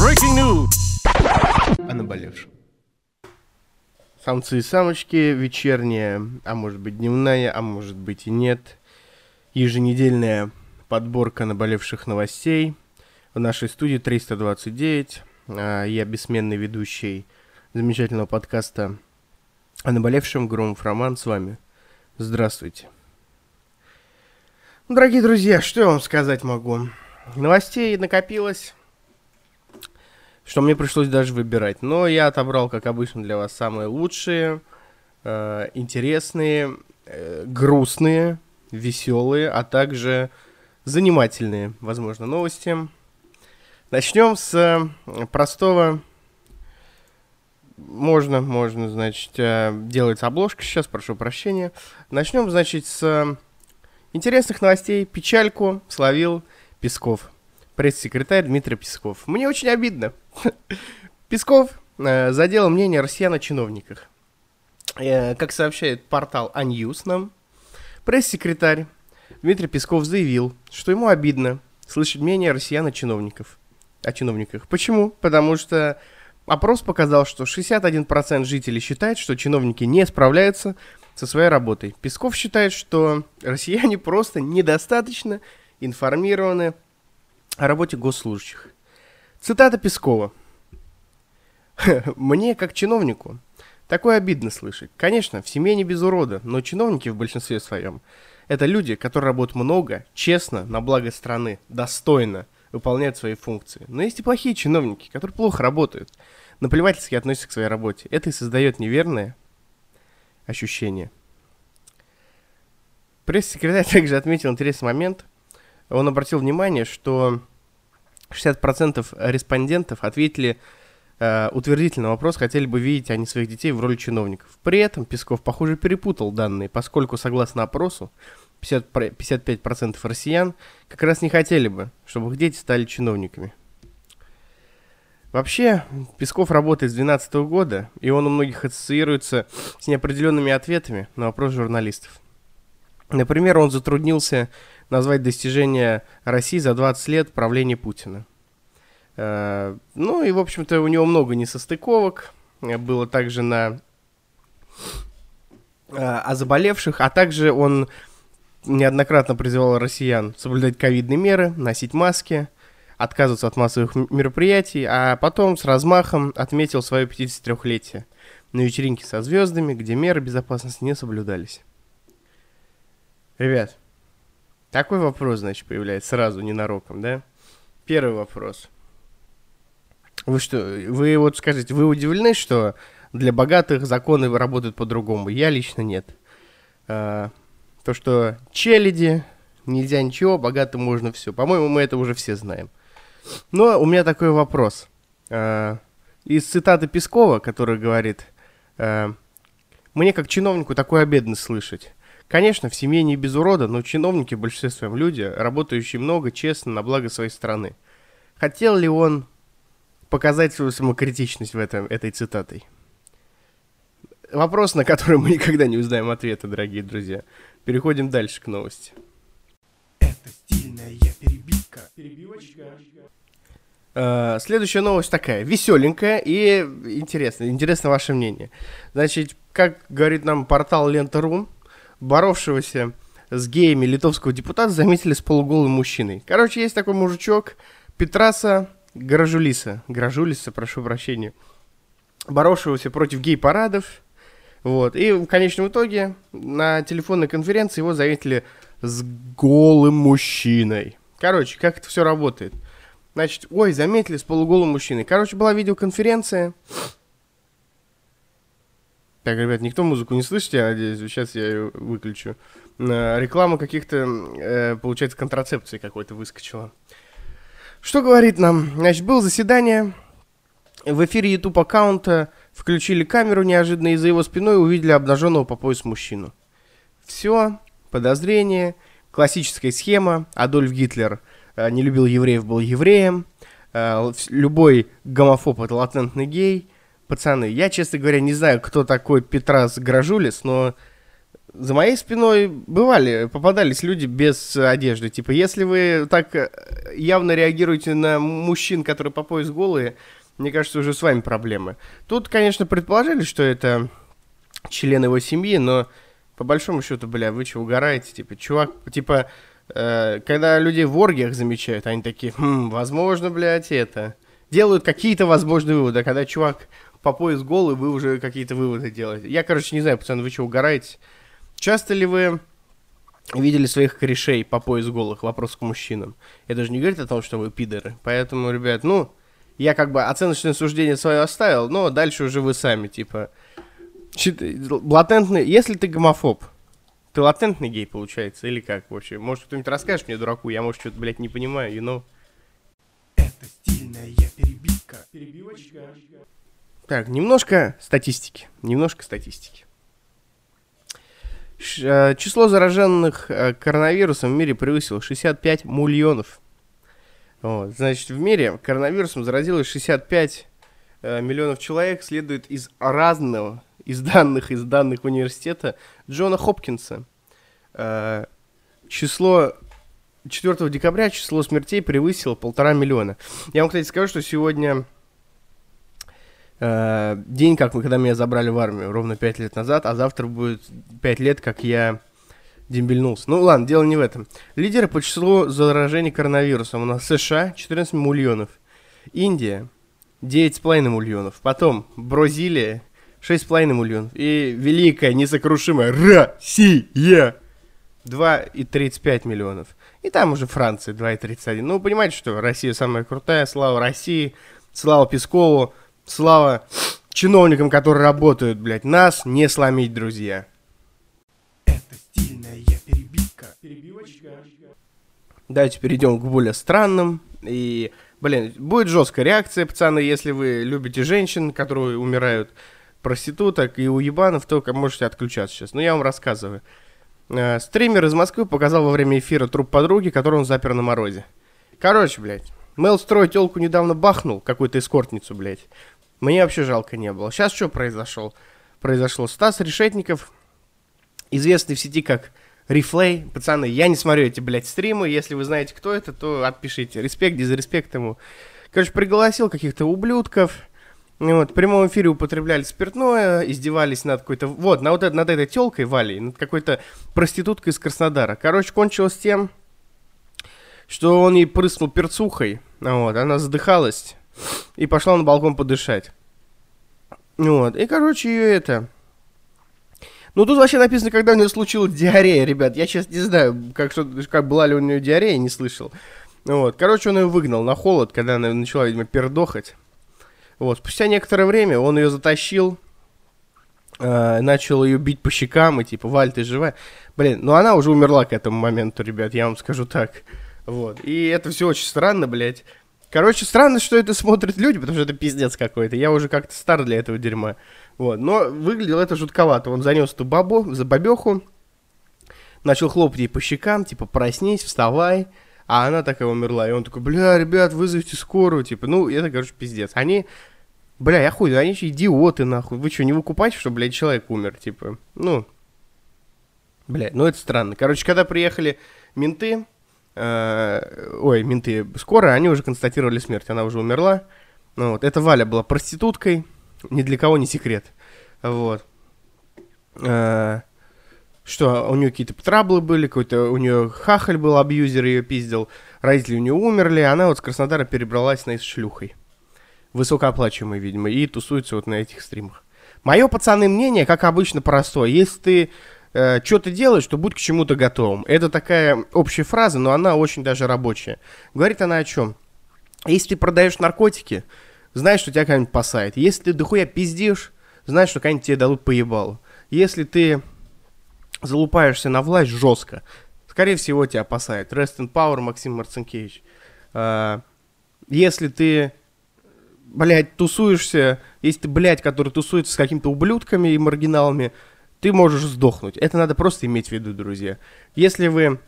Breaking news! О наболевшем. Самцы и самочки, вечерняя, а может быть дневная, а может быть и нет. Еженедельная подборка наболевших новостей. В нашей студии 329. А, я бессменный ведущий замечательного подкаста о наболевшем Громов Роман с вами. Здравствуйте. Дорогие друзья, что я вам сказать могу? Новостей накопилось, что мне пришлось даже выбирать. Но я отобрал, как обычно, для вас самые лучшие, э, интересные, э, грустные, веселые, а также занимательные, возможно, новости. Начнем с э, простого. Можно, можно, значит, делается обложка сейчас, прошу прощения. Начнем, значит, с интересных новостей. Печальку словил Песков. Пресс-секретарь Дмитрий Песков. Мне очень обидно. Песков э, задел мнение россиян о чиновниках. Э, как сообщает портал Аньюс нам, пресс-секретарь Дмитрий Песков заявил, что ему обидно слышать мнение россиян о чиновников. О чиновниках. Почему? Потому что опрос показал, что 61% жителей считает, что чиновники не справляются со своей работой. Песков считает, что россияне просто недостаточно информированы о работе госслужащих. Цитата Пескова. «Мне, как чиновнику, такое обидно слышать. Конечно, в семье не без урода, но чиновники в большинстве своем – это люди, которые работают много, честно, на благо страны, достойно выполняют свои функции. Но есть и плохие чиновники, которые плохо работают, наплевательски относятся к своей работе. Это и создает неверное ощущение. Пресс-секретарь также отметил интересный момент. Он обратил внимание, что 60% респондентов ответили э, утвердительно на вопрос, хотели бы видеть они своих детей в роли чиновников. При этом Песков, похоже, перепутал данные, поскольку, согласно опросу, 50, 55% россиян как раз не хотели бы, чтобы их дети стали чиновниками. Вообще, Песков работает с 2012 года, и он у многих ассоциируется с неопределенными ответами на вопрос журналистов. Например, он затруднился назвать достижения России за 20 лет правления Путина. Э, ну и, в общем-то, у него много несостыковок. Было также на э, о заболевших, а также он неоднократно призывал россиян соблюдать ковидные меры, носить маски, отказываться от массовых мероприятий, а потом с размахом отметил свое 53-летие на вечеринке со звездами, где меры безопасности не соблюдались. Ребят, такой вопрос, значит, появляется сразу, ненароком, да? Первый вопрос. Вы что, вы вот скажите, вы удивлены, что для богатых законы работают по-другому? Я лично нет. А, то, что челяди, нельзя ничего, богатым можно все. По-моему, мы это уже все знаем. Но у меня такой вопрос. А, из цитаты Пескова, который говорит, а, мне как чиновнику такое обидно слышать. Конечно, в семье не без урода, но чиновники в большинстве своем люди, работающие много, честно, на благо своей страны. Хотел ли он показать свою самокритичность в этом, этой цитатой? Вопрос, на который мы никогда не узнаем ответа, дорогие друзья. Переходим дальше к новости. Перебивочка. Uh, следующая новость такая, веселенькая и интересная. Интересно ваше мнение. Значит, как говорит нам портал Лента.ру, боровшегося с геями литовского депутата заметили с полуголым мужчиной. Короче, есть такой мужичок Петраса Гражулиса. Гражулиса, прошу прощения. Боровшегося против гей-парадов. Вот. И в конечном итоге на телефонной конференции его заметили с голым мужчиной. Короче, как это все работает? Значит, ой, заметили с полуголым мужчиной. Короче, была видеоконференция. Так, ребят, никто музыку не слышит, я надеюсь, сейчас я ее выключу. Реклама каких-то, э, получается, контрацепции какой-то выскочила. Что говорит нам? Значит, было заседание, в эфире YouTube аккаунта включили камеру неожиданно, и за его спиной увидели обнаженного по пояс мужчину. Все, подозрение, классическая схема. Адольф Гитлер э, не любил евреев, был евреем. Э, любой гомофоб это латентный гей. Пацаны, я, честно говоря, не знаю, кто такой Петрас Гражулис, но за моей спиной бывали, попадались люди без одежды. Типа, если вы так э, явно реагируете на мужчин, которые по пояс голые, мне кажется, уже с вами проблемы. Тут, конечно, предположили, что это член его семьи, но по большому счету, бля, вы что, угораете? Типа, чувак, типа, э, когда людей в оргиях замечают, они такие, хм, возможно, блядь, это... Делают какие-то возможные выводы, а когда чувак по пояс голый, вы уже какие-то выводы делаете. Я, короче, не знаю, пацаны, вы что, угораете? Часто ли вы видели своих корешей по пояс голых? Вопрос к мужчинам. Это же не говорит о том, что вы пидоры. Поэтому, ребят, ну, я как бы оценочное суждение свое оставил, но дальше уже вы сами, типа, латентный, если ты гомофоб, ты латентный гей, получается, или как вообще? Может, кто-нибудь расскажешь мне, дураку, я, может, что-то, блядь, не понимаю, you know? Это стильная перебивка. Перебивочка. Так, немножко статистики, немножко статистики. Э, число зараженных э, коронавирусом в мире превысило 65 миллионов. Вот, значит, в мире коронавирусом заразилось 65 э, миллионов человек, следует из разного, из данных, из данных университета Джона Хопкинса. Э, число 4 декабря число смертей превысило полтора миллиона. Я вам, кстати, скажу, что сегодня э, день, как мы, когда меня забрали в армию, ровно 5 лет назад, а завтра будет 5 лет, как я дембельнулся. Ну ладно, дело не в этом. Лидеры по числу заражений коронавирусом у нас США 14 миллионов, Индия 9,5 миллионов, потом Бразилия 6,5 миллионов и великая, несокрушимая Россия 2,35 миллионов. И там уже Франция 2,31. Ну, понимаете, что Россия самая крутая. Слава России, слава Пескову, слава чиновникам, которые работают, блядь. Нас не сломить, друзья. Перебивочка. Давайте перейдем к более странным. И, блин, будет жесткая реакция, пацаны, если вы любите женщин, которые умирают, проституток и уебанов, то можете отключаться сейчас. Но я вам рассказываю. Э, стример из Москвы показал во время эфира труп подруги, которую он запер на морозе. Короче, блядь, Мел строить телку недавно бахнул, какую-то эскортницу, блядь. Мне вообще жалко не было. Сейчас что произошло? Произошло. Стас Решетников, известный в сети как Рифлей. Пацаны, я не смотрю эти, блядь, стримы. Если вы знаете, кто это, то отпишите. Респект, дизреспект ему. Короче, пригласил каких-то ублюдков. Вот, в прямом эфире употребляли спиртное, издевались над какой-то... Вот, над, вот, над этой телкой Валей, над какой-то проституткой из Краснодара. Короче, кончилось тем, что он ей прыснул перцухой. Вот, она задыхалась и пошла на балкон подышать. Вот, и, короче, ее это... Ну, тут вообще написано, когда у нее случилась диарея, ребят. Я сейчас не знаю, как, что, как была ли у нее диарея, не слышал. Вот. Короче, он ее выгнал на холод, когда она начала, видимо, пердохать. Вот. Спустя некоторое время он ее затащил, э, начал ее бить по щекам и типа, Валь, ты живая? Блин, ну она уже умерла к этому моменту, ребят, я вам скажу так. Вот. И это все очень странно, блядь. Короче, странно, что это смотрят люди, потому что это пиздец какой-то. Я уже как-то стар для этого дерьма. Вот, но выглядело это жутковато. Он занес эту бабу, за бабеху, начал хлопать ей по щекам, типа, проснись, вставай. А она такая умерла. И он такой, бля, ребят, вызовите скорую, типа, ну, это, короче, пиздец. Они, бля, я хуй, они еще идиоты, нахуй. Вы что, не выкупаете, что, блядь, человек умер, типа, ну, бля, ну, это странно. Короче, когда приехали менты, э, ой, менты, скоро, они уже констатировали смерть, она уже умерла. Ну, вот, эта Валя была проституткой, ни для кого не секрет. Вот. А, что у нее какие-то траблы были, какой-то у нее хахаль был, абьюзер ее пиздил, родители у нее умерли, она вот с Краснодара перебралась на с шлюхой. Высокооплачиваемой, видимо, и тусуется вот на этих стримах. Мое, пацаны, мнение, как обычно, простое. Если ты э, что-то делаешь, то будь к чему-то готовым. Это такая общая фраза, но она очень даже рабочая. Говорит она о чем? Если ты продаешь наркотики, знаешь, что тебя как-нибудь посадят. Если ты дохуя пиздишь, знаешь, что как-нибудь тебе дадут поебалу. Если ты залупаешься на власть жестко, скорее всего, тебя посадят. Rest in power, Максим Марцинкевич. А, если ты, блядь, тусуешься, если ты, блядь, который тусуется с какими-то ублюдками и маргиналами, ты можешь сдохнуть. Это надо просто иметь в виду, друзья. Если вы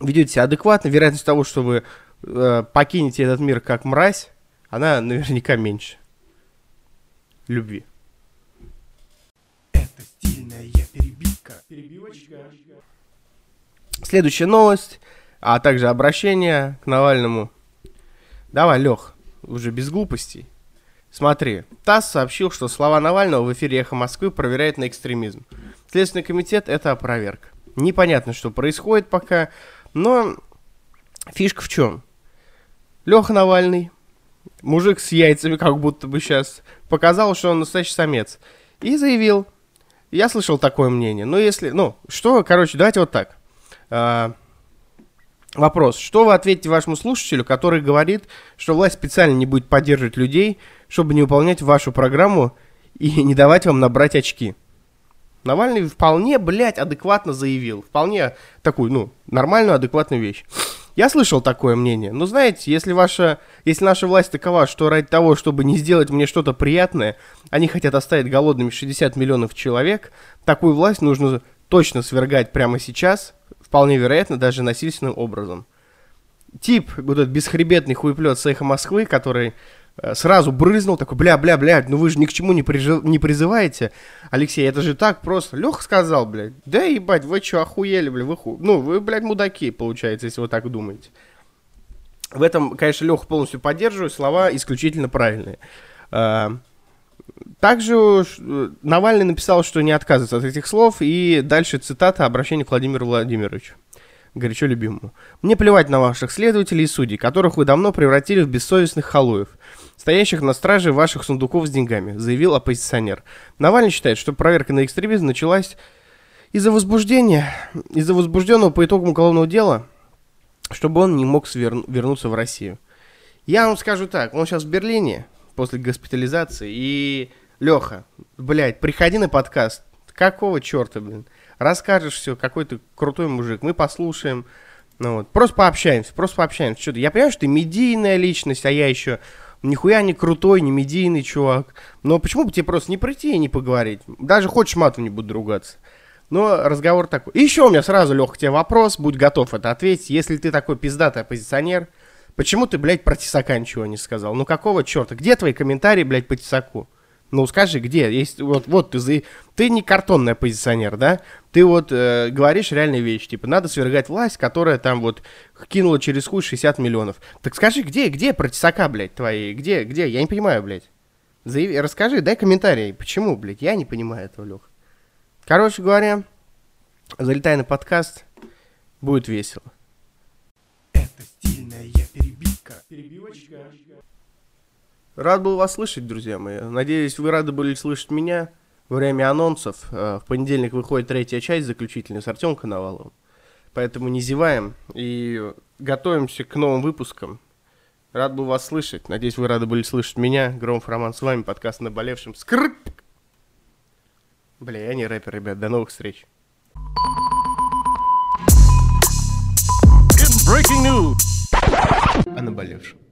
ведете себя адекватно, вероятность того, что вы э, покинете этот мир как мразь, она наверняка меньше любви. Это стильная перебивка. перебивка. Следующая новость, а также обращение к Навальному. Давай, Лех, уже без глупостей. Смотри, ТАСС сообщил, что слова Навального в эфире «Эхо Москвы» проверяет на экстремизм. Следственный комитет – это опроверг. Непонятно, что происходит пока, но фишка в чем? Леха Навальный, мужик с яйцами, как будто бы сейчас, показал, что он настоящий самец. И заявил, я слышал такое мнение, но если, ну, что, короче, давайте вот так. Вопрос, что вы ответите вашему слушателю, который говорит, что власть специально не будет поддерживать людей, чтобы не выполнять вашу программу и не давать вам набрать очки? Навальный вполне, блядь, адекватно заявил. Вполне такую, ну, нормальную, адекватную вещь. Я слышал такое мнение. Но знаете, если ваша, если наша власть такова, что ради того, чтобы не сделать мне что-то приятное, они хотят оставить голодными 60 миллионов человек, такую власть нужно точно свергать прямо сейчас, вполне вероятно, даже насильственным образом. Тип, вот этот бесхребетный хуеплет с эхо Москвы, который Э, сразу брызнул, такой, бля, бля, бля, ну вы же ни к чему не, прижи, не призываете. Алексей, это же так просто. Леха сказал, блядь, да ебать, вы что, охуели, бля, вы ху... Ну, вы, блядь, мудаки, получается, если вы так думаете. В этом, конечно, Леха полностью поддерживаю, слова исключительно правильные. А, также Навальный написал, что не отказывается от этих слов, и дальше цитата обращения к Владимиру Владимировичу горячо любимому. «Мне плевать на ваших следователей и судей, которых вы давно превратили в бессовестных халуев, стоящих на страже ваших сундуков с деньгами», заявил оппозиционер. Навальный считает, что проверка на экстремизм началась из-за возбуждения, из-за возбужденного по итогам уголовного дела, чтобы он не мог свер... вернуться в Россию. Я вам скажу так, он сейчас в Берлине после госпитализации, и Леха, блядь, приходи на подкаст. Какого черта, блин? расскажешь все, какой ты крутой мужик, мы послушаем. Ну, вот. Просто пообщаемся, просто пообщаемся. Что-то, я понимаю, что ты медийная личность, а я еще нихуя не крутой, не медийный чувак. Но почему бы тебе просто не прийти и не поговорить? Даже хочешь матом не буду ругаться. Но разговор такой. И еще у меня сразу, Леха, тебе вопрос, будь готов это ответить. Если ты такой пиздатый оппозиционер, почему ты, блядь, про Тесака ничего не сказал? Ну какого черта? Где твои комментарии, блядь, по Тесаку? Ну скажи, где? Есть, вот, вот ты, за... ты не картонный оппозиционер, да? Ты вот э, говоришь реальные вещи, типа, надо свергать власть, которая там вот кинула через хуй 60 миллионов. Так скажи, где, где про тесака, блядь, твои? Где, где? Я не понимаю, блядь. Заяви, расскажи, дай комментарий. Почему, блядь? Я не понимаю этого, Лех. Короче говоря, залетай на подкаст, будет весело. Перебивочка. Рад был вас слышать, друзья мои. Надеюсь, вы рады были слышать меня во время анонсов. Э, в понедельник выходит третья часть, заключительная, с Артем Коноваловым. Поэтому не зеваем и готовимся к новым выпускам. Рад был вас слышать. Надеюсь, вы рады были слышать меня. Громов Роман с вами, подкаст «Наболевшим». Скрып! Бля, я не рэпер, ребят. До новых встреч. Breaking news. О наболевшем.